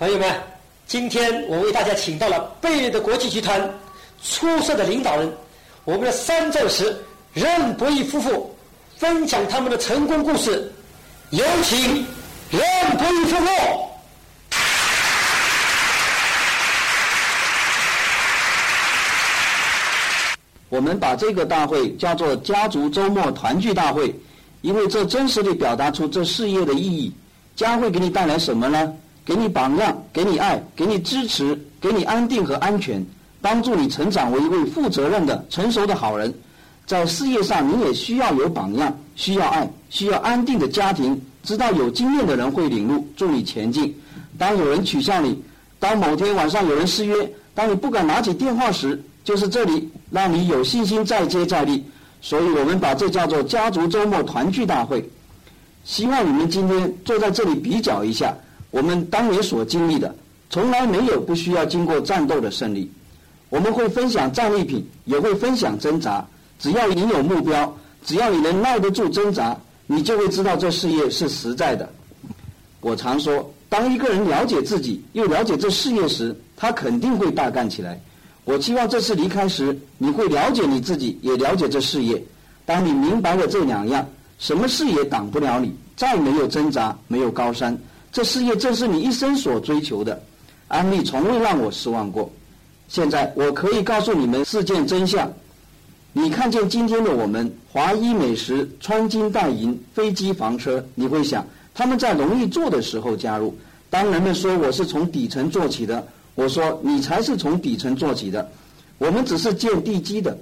朋友们，今天我为大家请到了贝瑞的国际集团出色的领导人，我们的三钻石任博义夫妇分享他们的成功故事。有请任博义夫妇。我们把这个大会叫做家族周末团聚大会，因为这真实地表达出这事业的意义。将会给你带来什么呢？给你榜样，给你爱，给你支持，给你安定和安全，帮助你成长为一位负责任的、成熟的好人。在事业上，你也需要有榜样，需要爱，需要安定的家庭。知道有经验的人会领路，助你前进。当有人取笑你，当某天晚上有人失约，当你不敢拿起电话时，就是这里让你有信心再接再厉。所以我们把这叫做家族周末团聚大会。希望你们今天坐在这里比较一下。我们当年所经历的，从来没有不需要经过战斗的胜利。我们会分享战利品，也会分享挣扎。只要你有目标，只要你能耐得住挣扎，你就会知道这事业是实在的。我常说，当一个人了解自己，又了解这事业时，他肯定会大干起来。我希望这次离开时，你会了解你自己，也了解这事业。当你明白了这两样，什么事也挡不了你。再没有挣扎，没有高山。这事业正是你一生所追求的，安利从未让我失望过。现在我可以告诉你们事件真相。你看见今天的我们，华衣美食、穿金戴银、飞机房车，你会想他们在容易做的时候加入。当人们说我是从底层做起的，我说你才是从底层做起的。我们只是建地基的。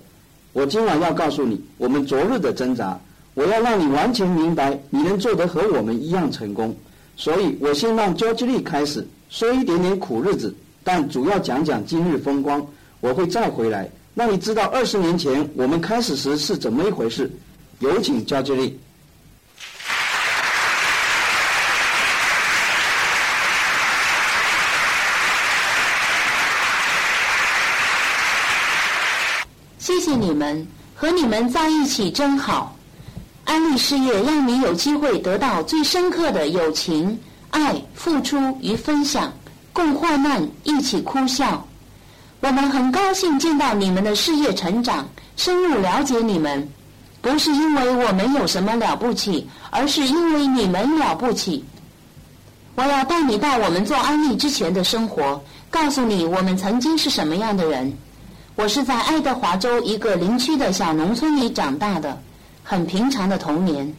我今晚要告诉你，我们昨日的挣扎，我要让你完全明白，你能做得和我们一样成功。所以我先让焦吉利开始说一点点苦日子，但主要讲讲今日风光。我会再回来，让你知道二十年前我们开始时是怎么一回事。有请焦吉利。谢谢你们，和你们在一起真好。安利事业让你有机会得到最深刻的友情、爱、付出与分享，共患难，一起哭笑。我们很高兴见到你们的事业成长，深入了解你们，不是因为我们有什么了不起，而是因为你们了不起。我要带你到我们做安利之前的生活，告诉你我们曾经是什么样的人。我是在爱德华州一个林区的小农村里长大的。很平常的童年，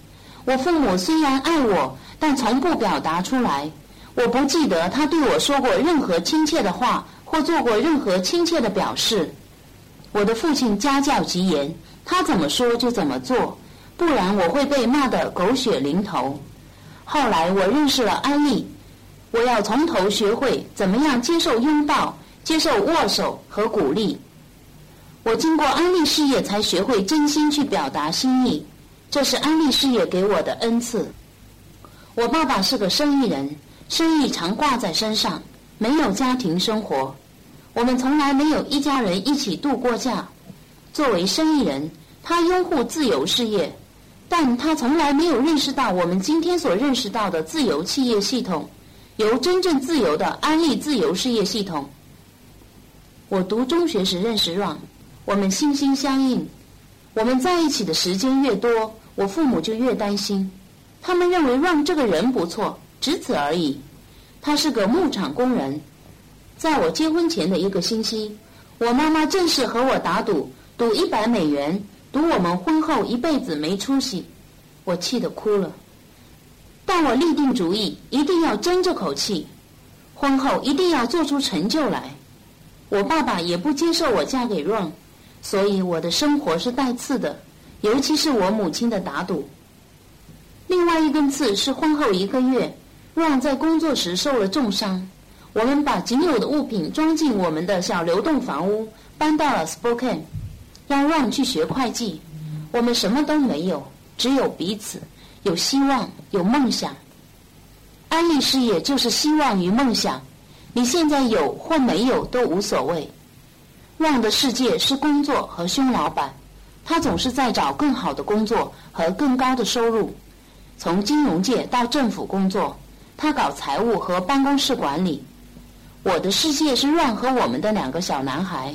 我父母虽然爱我，但从不表达出来。我不记得他对我说过任何亲切的话，或做过任何亲切的表示。我的父亲家教极严，他怎么说就怎么做，不然我会被骂得狗血淋头。后来我认识了安利，我要从头学会怎么样接受拥抱、接受握手和鼓励。我经过安利事业才学会真心去表达心意，这是安利事业给我的恩赐。我爸爸是个生意人，生意常挂在身上，没有家庭生活。我们从来没有一家人一起度过假。作为生意人，他拥护自由事业，但他从来没有认识到我们今天所认识到的自由企业系统，由真正自由的安利自由事业系统。我读中学时认识 Ron。我们心心相印，我们在一起的时间越多，我父母就越担心。他们认为让这个人不错，只此而已。他是个牧场工人。在我结婚前的一个星期，我妈妈正式和我打赌，赌一百美元，赌我们婚后一辈子没出息。我气得哭了，但我立定主意，一定要争这口气，婚后一定要做出成就来。我爸爸也不接受我嫁给 Ron。所以我的生活是带刺的，尤其是我母亲的打赌。另外一根刺是婚后一个月，Ron 在工作时受了重伤。我们把仅有的物品装进我们的小流动房屋，搬到了 Spokane，让 Ron 去学会计。我们什么都没有，只有彼此，有希望，有梦想。安利事业就是希望与梦想。你现在有或没有都无所谓。旺的世界是工作和凶老板，他总是在找更好的工作和更高的收入。从金融界到政府工作，他搞财务和办公室管理。我的世界是 Run 和我们的两个小男孩，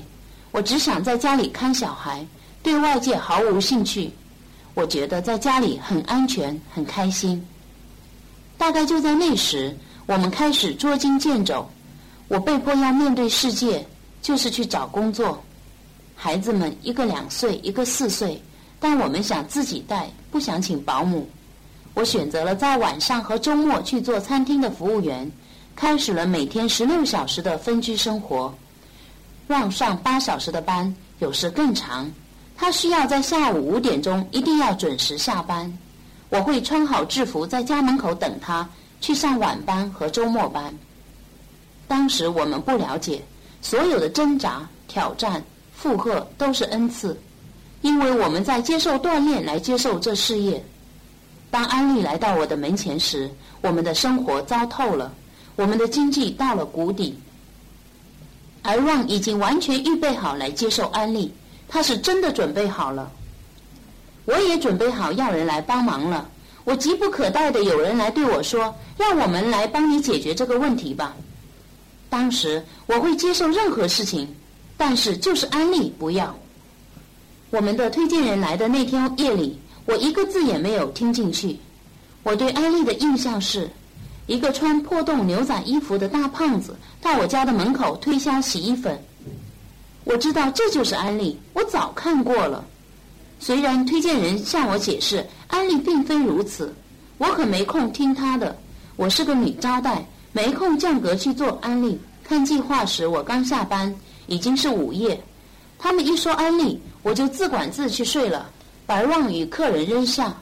我只想在家里看小孩，对外界毫无兴趣。我觉得在家里很安全，很开心。大概就在那时，我们开始捉襟见肘。我被迫要面对世界，就是去找工作。孩子们一个两岁，一个四岁，但我们想自己带，不想请保姆。我选择了在晚上和周末去做餐厅的服务员，开始了每天十六小时的分居生活。让上八小时的班，有时更长。他需要在下午五点钟一定要准时下班。我会穿好制服在家门口等他去上晚班和周末班。当时我们不了解，所有的挣扎、挑战、负荷都是恩赐，因为我们在接受锻炼来接受这事业。当安利来到我的门前时，我们的生活糟透了，我们的经济到了谷底，而让已经完全预备好来接受安利。他是真的准备好了，我也准备好要人来帮忙了。我急不可待的有人来对我说：“让我们来帮你解决这个问题吧。”当时我会接受任何事情，但是就是安利不要。我们的推荐人来的那天夜里，我一个字也没有听进去。我对安利的印象是，一个穿破洞牛仔衣服的大胖子到我家的门口推销洗衣粉。我知道这就是安利，我早看过了。虽然推荐人向我解释安利并非如此，我可没空听他的。我是个女招待，没空降格去做安利。看计划时，我刚下班，已经是午夜。他们一说安利，我就自管自去睡了，把让与客人扔下。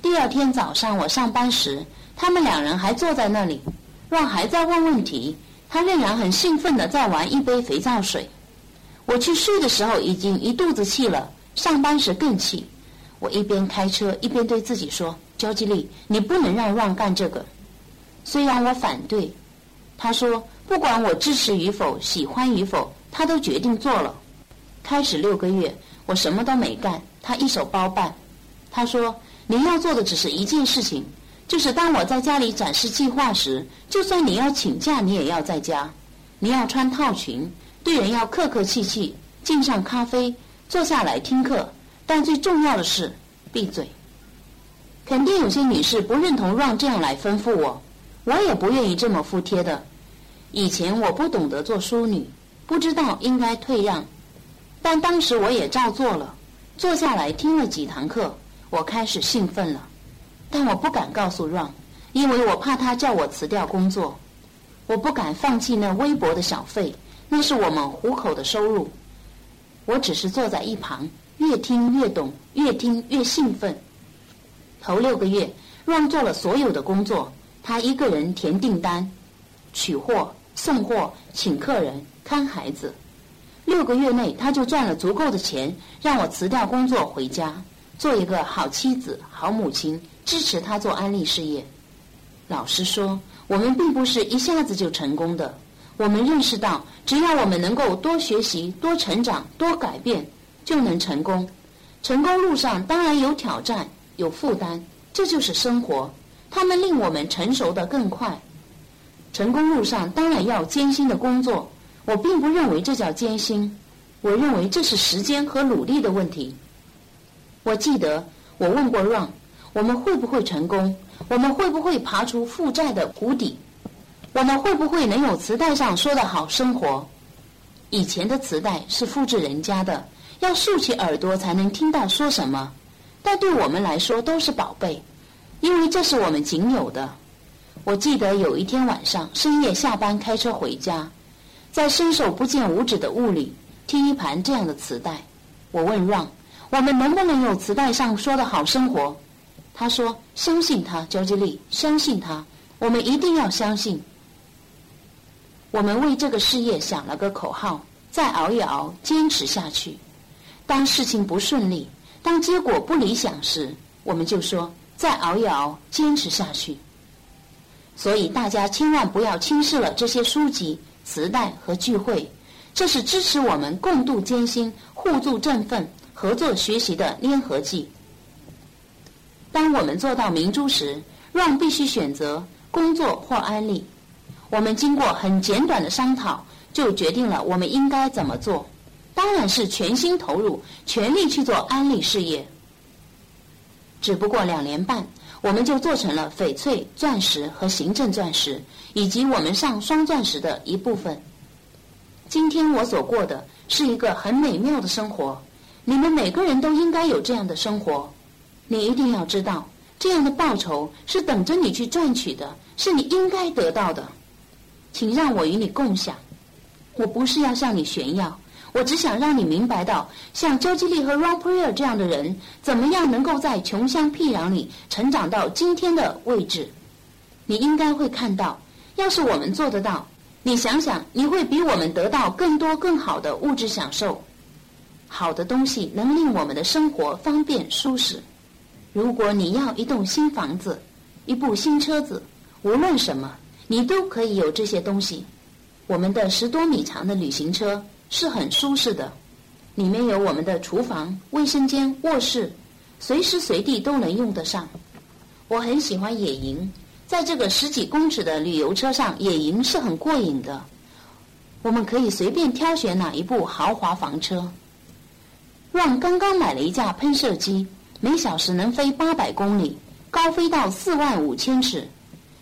第二天早上我上班时，他们两人还坐在那里，让还在问问题，他仍然很兴奋的在玩一杯肥皂水。我去睡的时候已经一肚子气了，上班时更气。我一边开车一边对自己说：“焦吉利，你不能让让干这个。”虽然我反对，他说不管我支持与否、喜欢与否，他都决定做了。开始六个月，我什么都没干，他一手包办。他说：“您要做的只是一件事情，就是当我在家里展示计划时，就算你要请假，你也要在家。你要穿套裙。”对人要客客气气，敬上咖啡，坐下来听课。但最重要的是，闭嘴。肯定有些女士不认同让这样来吩咐我，我也不愿意这么服帖的。以前我不懂得做淑女，不知道应该退让，但当时我也照做了。坐下来听了几堂课，我开始兴奋了，但我不敢告诉让，因为我怕他叫我辞掉工作，我不敢放弃那微薄的小费。那是我们糊口的收入，我只是坐在一旁，越听越懂，越听越兴奋。头六个月，让做了所有的工作，他一个人填订单、取货、送货、请客人、看孩子。六个月内，他就赚了足够的钱，让我辞掉工作回家，做一个好妻子、好母亲，支持他做安利事业。老实说，我们并不是一下子就成功的。我们认识到，只要我们能够多学习、多成长、多改变，就能成功。成功路上当然有挑战、有负担，这就是生活。他们令我们成熟的更快。成功路上当然要艰辛的工作，我并不认为这叫艰辛，我认为这是时间和努力的问题。我记得我问过 Ron，我们会不会成功？我们会不会爬出负债的谷底？我们会不会能有磁带上说的好生活？以前的磁带是复制人家的，要竖起耳朵才能听到说什么。但对我们来说都是宝贝，因为这是我们仅有的。我记得有一天晚上深夜下班开车回家，在伸手不见五指的雾里听一盘这样的磁带。我问让，我们能不能有磁带上说的好生活？他说：“相信他，焦吉利，相信他，我们一定要相信。”我们为这个事业想了个口号：再熬一熬，坚持下去。当事情不顺利，当结果不理想时，我们就说：再熬一熬，坚持下去。所以大家千万不要轻视了这些书籍、磁带和聚会，这是支持我们共度艰辛、互助振奋、合作学习的粘合剂。当我们做到明珠时，让必须选择工作或安利。我们经过很简短的商讨，就决定了我们应该怎么做。当然是全心投入，全力去做安利事业。只不过两年半，我们就做成了翡翠、钻石和行政钻石，以及我们上双钻石的一部分。今天我所过的是一个很美妙的生活，你们每个人都应该有这样的生活。你一定要知道，这样的报酬是等着你去赚取的，是你应该得到的。请让我与你共享，我不是要向你炫耀。我只想让你明白到，像周基利和 Ron Prior 这样的人，怎么样能够在穷乡僻壤里成长到今天的位置。你应该会看到，要是我们做得到，你想想，你会比我们得到更多更好的物质享受。好的东西能令我们的生活方便舒适。如果你要一栋新房子，一部新车子，无论什么，你都可以有这些东西。我们的十多米长的旅行车。是很舒适的，里面有我们的厨房、卫生间、卧室，随时随地都能用得上。我很喜欢野营，在这个十几公尺的旅游车上野营是很过瘾的。我们可以随便挑选哪一部豪华房车。让刚刚买了一架喷射机，每小时能飞八百公里，高飞到四万五千尺，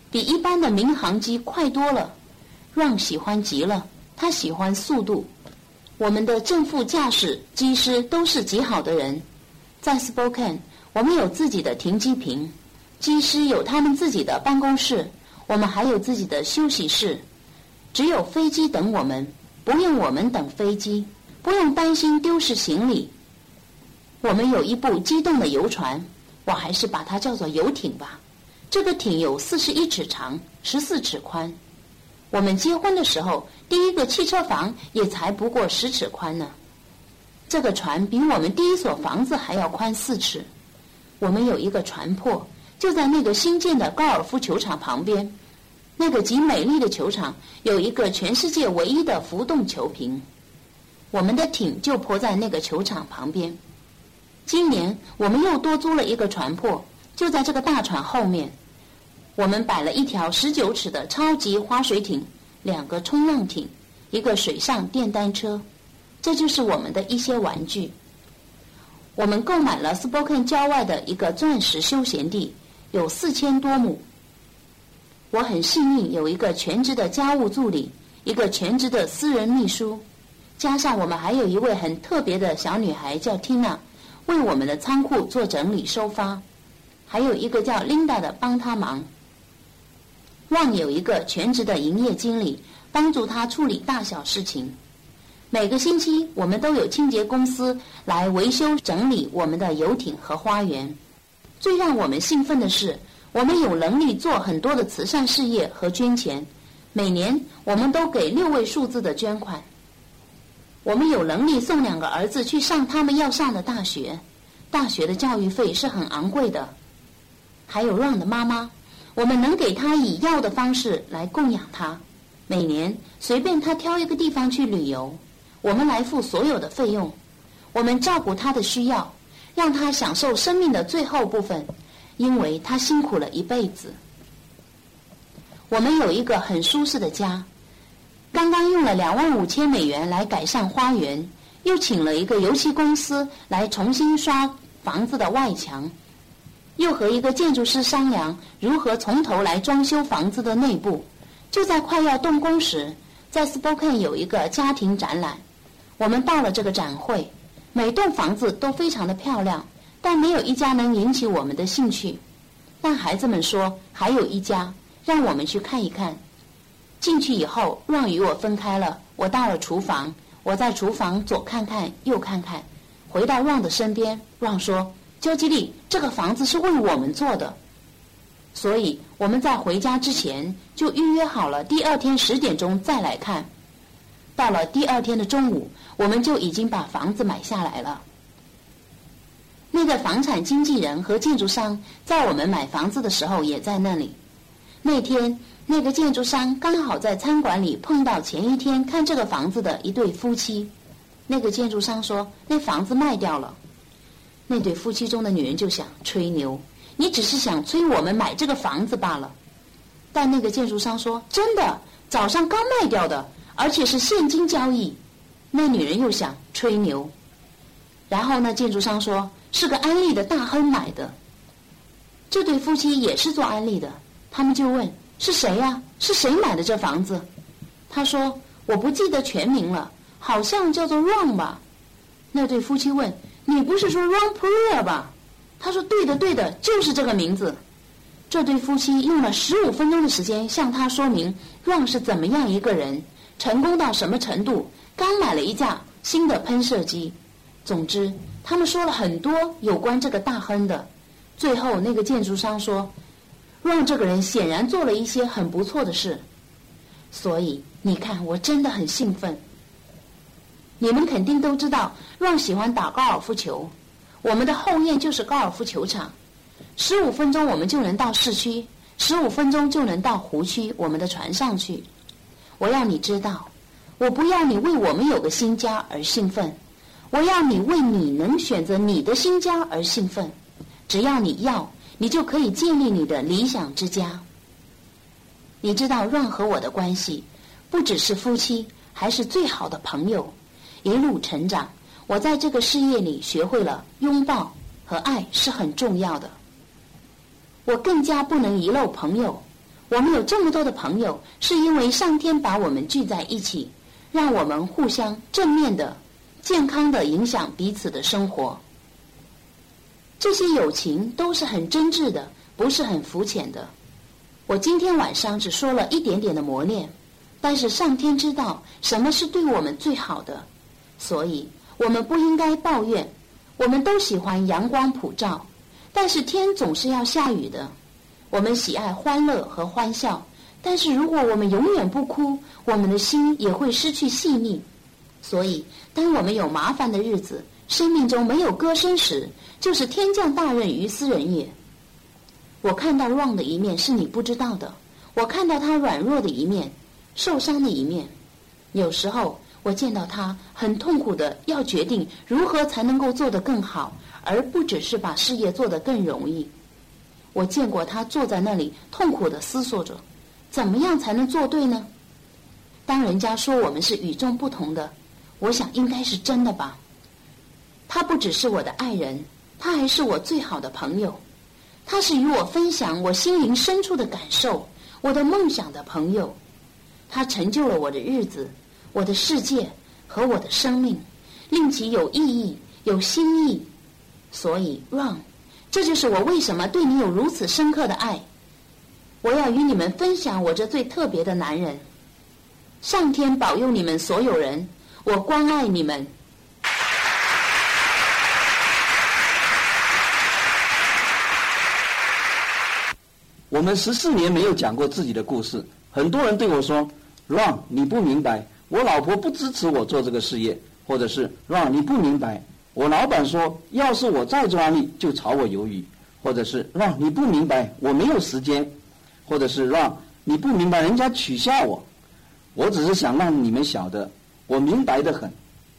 比一般的民航机快多了。让喜欢极了，他喜欢速度。我们的正副驾驶、机师都是极好的人。在 Spokane，我们有自己的停机坪，机师有他们自己的办公室，我们还有自己的休息室。只有飞机等我们，不用我们等飞机，不用担心丢失行李。我们有一部机动的游船，我还是把它叫做游艇吧。这个艇有四十一尺长，十四尺宽。我们结婚的时候，第一个汽车房也才不过十尺宽呢。这个船比我们第一所房子还要宽四尺。我们有一个船泊，就在那个新建的高尔夫球场旁边。那个极美丽的球场有一个全世界唯一的浮动球坪。我们的艇就泊在那个球场旁边。今年我们又多租了一个船泊，就在这个大船后面。我们摆了一条十九尺的超级滑水艇，两个冲浪艇，一个水上电单车，这就是我们的一些玩具。我们购买了 Spokane 郊外的一个钻石休闲地，有四千多亩。我很幸运有一个全职的家务助理，一个全职的私人秘书，加上我们还有一位很特别的小女孩叫 Tina，为我们的仓库做整理收发，还有一个叫 Linda 的帮她忙。望有一个全职的营业经理帮助他处理大小事情。每个星期，我们都有清洁公司来维修整理我们的游艇和花园。最让我们兴奋的是，我们有能力做很多的慈善事业和捐钱。每年，我们都给六位数字的捐款。我们有能力送两个儿子去上他们要上的大学，大学的教育费是很昂贵的。还有让的妈妈。我们能给他以药的方式来供养他，每年随便他挑一个地方去旅游，我们来付所有的费用。我们照顾他的需要，让他享受生命的最后部分，因为他辛苦了一辈子。我们有一个很舒适的家，刚刚用了两万五千美元来改善花园，又请了一个油漆公司来重新刷房子的外墙。又和一个建筑师商量如何从头来装修房子的内部。就在快要动工时，在 Spokane 有一个家庭展览，我们到了这个展会。每栋房子都非常的漂亮，但没有一家能引起我们的兴趣。但孩子们说还有一家，让我们去看一看。进去以后，让与我分开了。我到了厨房，我在厨房左看看右看看，回到旺的身边旺说。焦基利，这个房子是为我们做的，所以我们在回家之前就预约好了，第二天十点钟再来看。到了第二天的中午，我们就已经把房子买下来了。那个房产经纪人和建筑商在我们买房子的时候也在那里。那天，那个建筑商刚好在餐馆里碰到前一天看这个房子的一对夫妻。那个建筑商说：“那房子卖掉了。”那对夫妻中的女人就想吹牛，你只是想催我们买这个房子罢了。但那个建筑商说：“真的，早上刚卖掉的，而且是现金交易。那女人又想吹牛，然后呢，建筑商说是个安利的大亨买的。这对夫妻也是做安利的，他们就问是谁呀？是谁买的这房子？他说我不记得全名了，好像叫做 Ron 吧。那对夫妻问你不是说 Ron p r e r 吧？他说对的，对的，就是这个名字。这对夫妻用了十五分钟的时间向他说明 Ron 是怎么样一个人，成功到什么程度，刚买了一架新的喷射机。总之，他们说了很多有关这个大亨的。最后，那个建筑商说，Ron 这个人显然做了一些很不错的事。所以你看，我真的很兴奋。你们肯定都知道，Ron 喜欢打高尔夫球。我们的后院就是高尔夫球场。十五分钟我们就能到市区，十五分钟就能到湖区我们的船上去。我要你知道，我不要你为我们有个新家而兴奋，我要你为你能选择你的新家而兴奋。只要你要，你就可以建立你的理想之家。你知道，Ron 和我的关系不只是夫妻，还是最好的朋友。一路成长，我在这个事业里学会了拥抱和爱是很重要的。我更加不能遗漏朋友。我们有这么多的朋友，是因为上天把我们聚在一起，让我们互相正面的、健康的影响彼此的生活。这些友情都是很真挚的，不是很肤浅的。我今天晚上只说了一点点的磨练，但是上天知道什么是对我们最好的，所以我们不应该抱怨。我们都喜欢阳光普照，但是天总是要下雨的。我们喜爱欢乐和欢笑，但是如果我们永远不哭，我们的心也会失去细腻。所以，当我们有麻烦的日子，生命中没有歌声时，就是天降大任于斯人也。我看到旺的一面是你不知道的，我看到他软弱的一面，受伤的一面。有时候我见到他很痛苦的，要决定如何才能够做得更好，而不只是把事业做得更容易。我见过他坐在那里痛苦的思索着，怎么样才能做对呢？当人家说我们是与众不同的，我想应该是真的吧。他不只是我的爱人。他还是我最好的朋友，他是与我分享我心灵深处的感受、我的梦想的朋友。他成就了我的日子、我的世界和我的生命，令其有意义、有新意。所以，Ron，这就是我为什么对你有如此深刻的爱。我要与你们分享我这最特别的男人。上天保佑你们所有人，我关爱你们。我们十四年没有讲过自己的故事，很多人对我说：“Ron，你不明白，我老婆不支持我做这个事业，或者是让你不明白，我老板说，要是我再做安利就炒我鱿鱼，或者是让你不明白，我没有时间，或者是让你不明白，人家取笑我。我只是想让你们晓得，我明白的很，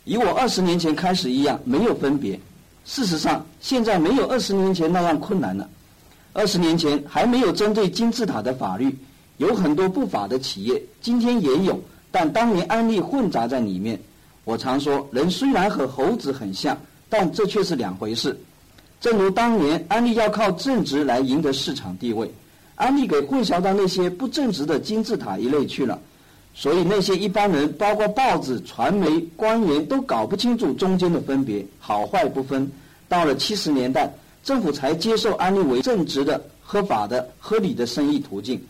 以我二十年前开始一样，没有分别。事实上，现在没有二十年前那样困难了。”二十年前还没有针对金字塔的法律，有很多不法的企业，今天也有，但当年安利混杂在里面。我常说，人虽然和猴子很像，但这却是两回事。正如当年安利要靠正直来赢得市场地位，安利给混淆到那些不正直的金字塔一类去了，所以那些一般人，包括报纸、传媒、官员，都搞不清楚中间的分别，好坏不分。到了七十年代。政府才接受安利为正直的、合法的、合理的生意途径。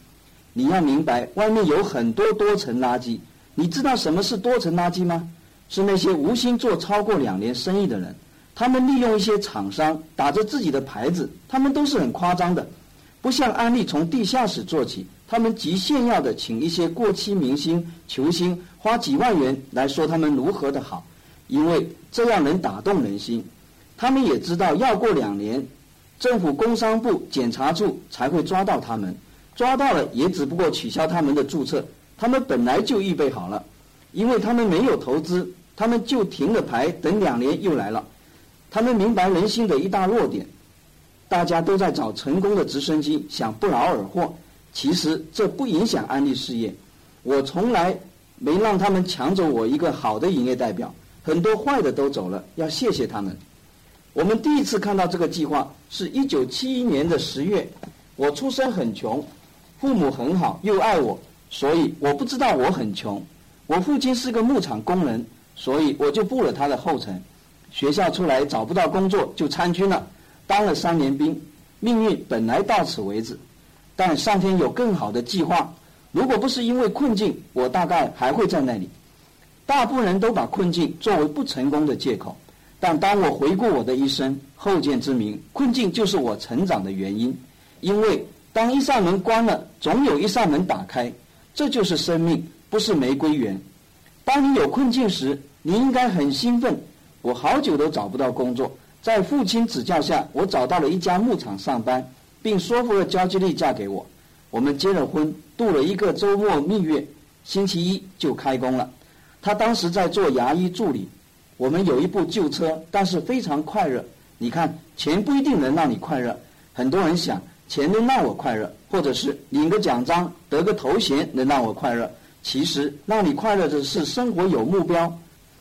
你要明白，外面有很多多层垃圾。你知道什么是多层垃圾吗？是那些无心做超过两年生意的人，他们利用一些厂商打着自己的牌子，他们都是很夸张的。不像安利从地下室做起，他们极炫耀的请一些过气明星、球星，花几万元来说他们如何的好，因为这样能打动人心。他们也知道，要过两年，政府工商部检查处才会抓到他们，抓到了也只不过取消他们的注册。他们本来就预备好了，因为他们没有投资，他们就停了牌，等两年又来了。他们明白人心的一大弱点，大家都在找成功的直升机，想不劳而获。其实这不影响安利事业。我从来没让他们抢走我一个好的营业代表，很多坏的都走了，要谢谢他们。我们第一次看到这个计划是一九七一年的十月，我出身很穷，父母很好又爱我，所以我不知道我很穷。我父亲是个牧场工人，所以我就步了他的后尘。学校出来找不到工作，就参军了，当了三年兵。命运本来到此为止，但上天有更好的计划。如果不是因为困境，我大概还会在那里。大部分人都把困境作为不成功的借口，但当我回顾我的一生，后见之明，困境就是我成长的原因。因为当一扇门关了，总有一扇门打开，这就是生命，不是玫瑰园。当你有困境时，你应该很兴奋。我好久都找不到工作。在父亲指教下，我找到了一家牧场上班，并说服了焦吉丽嫁给我。我们结了婚，度了一个周末蜜月，星期一就开工了。他当时在做牙医助理。我们有一部旧车，但是非常快乐。你看，钱不一定能让你快乐。很多人想，钱能让我快乐，或者是领个奖章、得个头衔能让我快乐。其实，让你快乐的是生活有目标、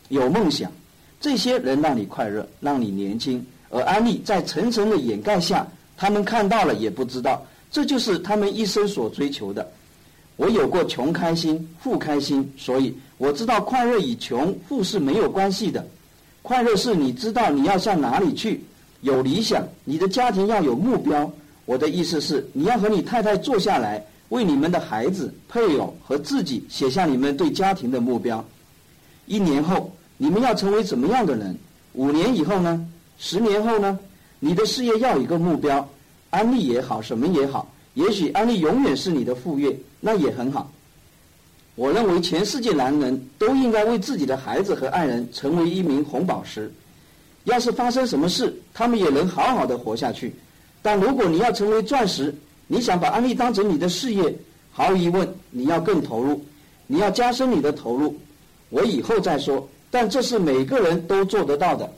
有梦想。这些能让你快乐，让你年轻，而安利在层层的掩盖下，他们看到了也不知道，这就是他们一生所追求的。我有过穷开心、富开心，所以我知道快乐与穷富是没有关系的。快乐是你知道你要向哪里去，有理想，你的家庭要有目标。我的意思是，你要和你太太坐下来，为你们的孩子、配偶和自己写下你们对家庭的目标。一年后。你们要成为怎么样的人？五年以后呢？十年后呢？你的事业要一个目标，安利也好，什么也好，也许安利永远是你的副业，那也很好。我认为全世界男人都应该为自己的孩子和爱人成为一名红宝石。要是发生什么事，他们也能好好的活下去。但如果你要成为钻石，你想把安利当成你的事业，毫无疑问，你要更投入，你要加深你的投入。我以后再说。但这是每个人都做得到的。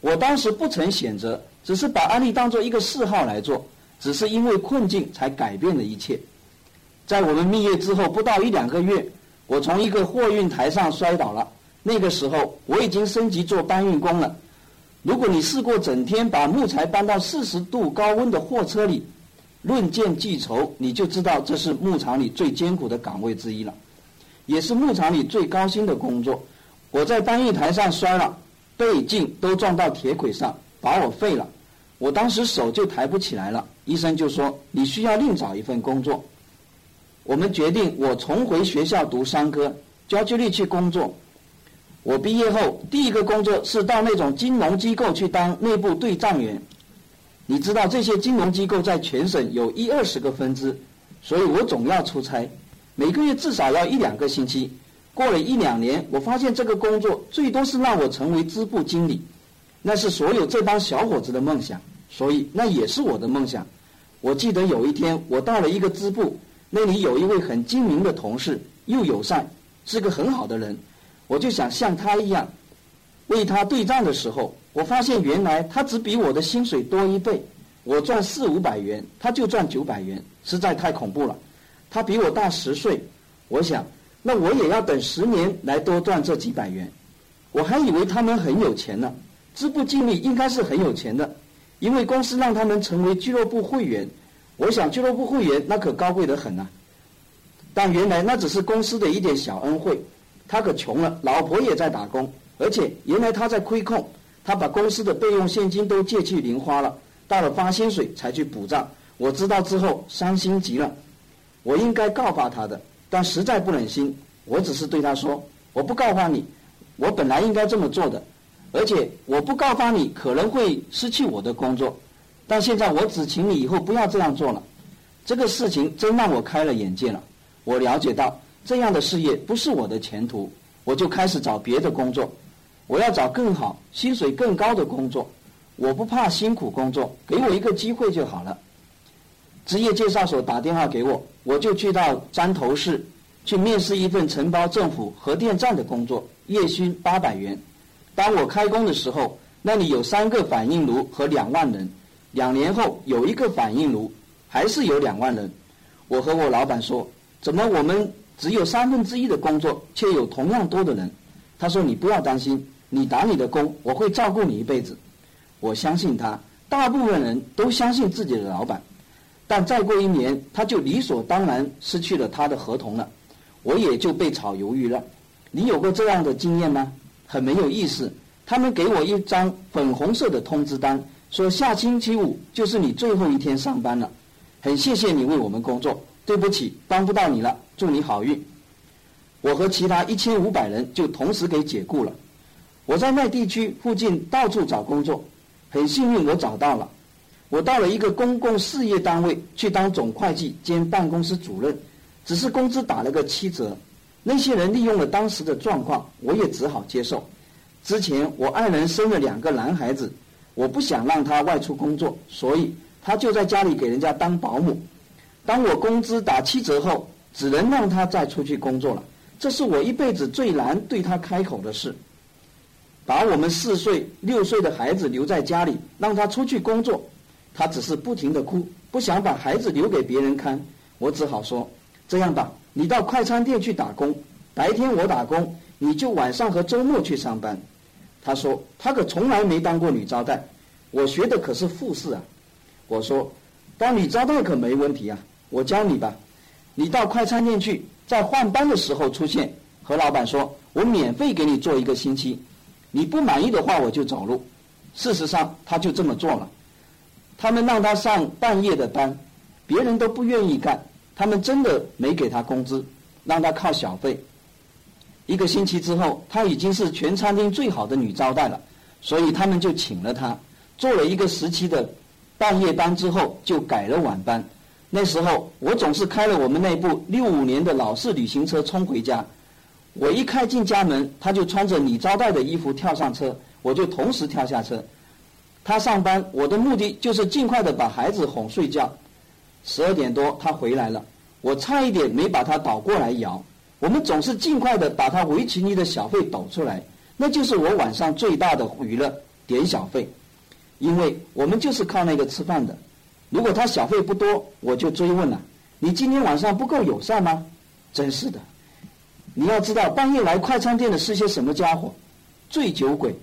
我当时不曾选择，只是把安利当做一个嗜好来做，只是因为困境才改变了一切。在我们蜜月之后不到一两个月，我从一个货运台上摔倒了。那个时候我已经升级做搬运工了。如果你试过整天把木材搬到四十度高温的货车里，论件计酬，你就知道这是牧场里最艰苦的岗位之一了，也是牧场里最高薪的工作。我在搬运台上摔了，背颈都撞到铁轨上，把我废了。我当时手就抬不起来了，医生就说你需要另找一份工作。我们决定我重回学校读商科，焦距力去工作。我毕业后第一个工作是到那种金融机构去当内部对账员。你知道这些金融机构在全省有一二十个分支，所以我总要出差，每个月至少要一两个星期。过了一两年，我发现这个工作最多是让我成为支部经理，那是所有这帮小伙子的梦想，所以那也是我的梦想。我记得有一天，我到了一个支部，那里有一位很精明的同事，又友善，是个很好的人，我就想像他一样，为他对账的时候，我发现原来他只比我的薪水多一倍，我赚四五百元，他就赚九百元，实在太恐怖了。他比我大十岁，我想。那我也要等十年来多赚这几百元，我还以为他们很有钱呢。支部经理应该是很有钱的，因为公司让他们成为俱乐部会员。我想俱乐部会员那可高贵得很呐。但原来那只是公司的一点小恩惠，他可穷了，老婆也在打工，而且原来他在亏空，他把公司的备用现金都借去零花了，到了发薪水才去补账。我知道之后伤心极了，我应该告发他的。但实在不忍心，我只是对他说：“我不告发你，我本来应该这么做的，而且我不告发你可能会失去我的工作。但现在我只请你以后不要这样做了。这个事情真让我开了眼界了。我了解到这样的事业不是我的前途，我就开始找别的工作。我要找更好、薪水更高的工作。我不怕辛苦工作，给我一个机会就好了。”职业介绍所打电话给我，我就去到詹头市去面试一份承包政府核电站的工作，月薪八百元。当我开工的时候，那里有三个反应炉和两万人。两年后有一个反应炉，还是有两万人。我和我老板说：“怎么我们只有三分之一的工作，却有同样多的人。他说：“你不要担心，你打你的工，我会照顾你一辈子。”我相信他。大部分人都相信自己的老板，但再过一年，他就理所当然失去了他的合同了，我也就被炒鱿鱼了。你有过这样的经验吗？很没有意思。他们给我一张粉红色的通知单，说下星期五就是你最后一天上班了。很谢谢你为我们工作，对不起，帮不到你了。祝你好运。我和其他一千五百人就同时给解雇了。我在那地区附近到处找工作。很幸运，我找到了。我到了一个公共事业单位去当总会计兼办公室主任，只是工资打了个七折。那些人利用了当时的状况，我也只好接受。之前我爱人生了两个男孩子，我不想让他外出工作，所以他就在家里给人家当保姆。当我工资打七折后，只能让他再出去工作了。这是我一辈子最难对他开口的事。把我们四岁、六岁的孩子留在家里，让他出去工作，他只是不停的哭，不想把孩子留给别人看。我只好说：“这样吧，你到快餐店去打工，白天我打工，你就晚上和周末去上班。”他说：“他可从来没当过女招待，我学的可是护士啊。”我说：“当女招待可没问题啊，我教你吧。你到快餐店去，在换班的时候出现，和老板说，我免费给你做一个星期。”你不满意的话，我就走路。事实上，他就这么做了。他们让他上半夜的班，别人都不愿意干。他们真的没给他工资，让他靠小费。一个星期之后，他已经是全餐厅最好的女招待了，所以他们就请了他。做了一个时期的半夜班之后，就改了晚班。那时候，我总是开了我们那部六五年的老式旅行车冲回家。我一开进家门，他就穿着你招待的衣服跳上车，我就同时跳下车。他上班，我的目的就是尽快的把孩子哄睡觉。十二点多他回来了，我差一点没把他倒过来摇。我们总是尽快的把他围裙里的小费抖出来，那就是我晚上最大的娱乐——点小费。因为我们就是靠那个吃饭的。如果他小费不多，我就追问了：“你今天晚上不够友善吗？”真是的。你要知道，半夜来快餐店的是些什么家伙？醉酒鬼。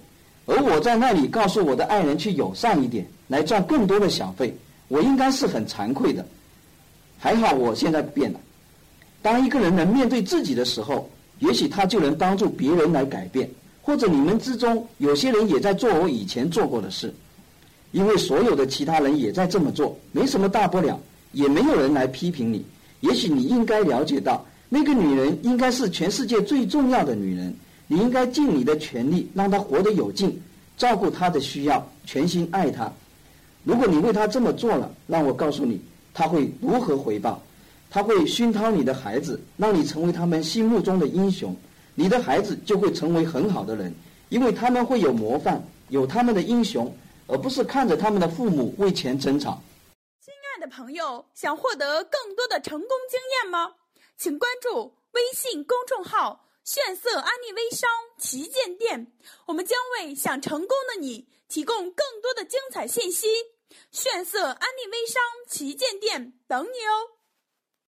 而我在那里告诉我的爱人去友善一点，来赚更多的小费，我应该是很惭愧的。还好我现在变了。当一个人能面对自己的时候，也许他就能帮助别人来改变。或者你们之中有些人也在做我以前做过的事，因为所有的其他人也在这么做，没什么大不了，也没有人来批评你。也许你应该了解到。那个女人应该是全世界最重要的女人，你应该尽你的全力让她活得有劲，照顾她的需要，全心爱她。如果你为她这么做了，让我告诉你，她会如何回报？她会熏陶你的孩子，让你成为他们心目中的英雄。你的孩子就会成为很好的人，因为他们会有模范，有他们的英雄，而不是看着他们的父母为钱争吵。亲爱的朋友，想获得更多的成功经验吗？请关注微信公众号“炫色安利微商旗舰店”，我们将为想成功的你提供更多的精彩信息。炫色安利微商旗舰店等你哦！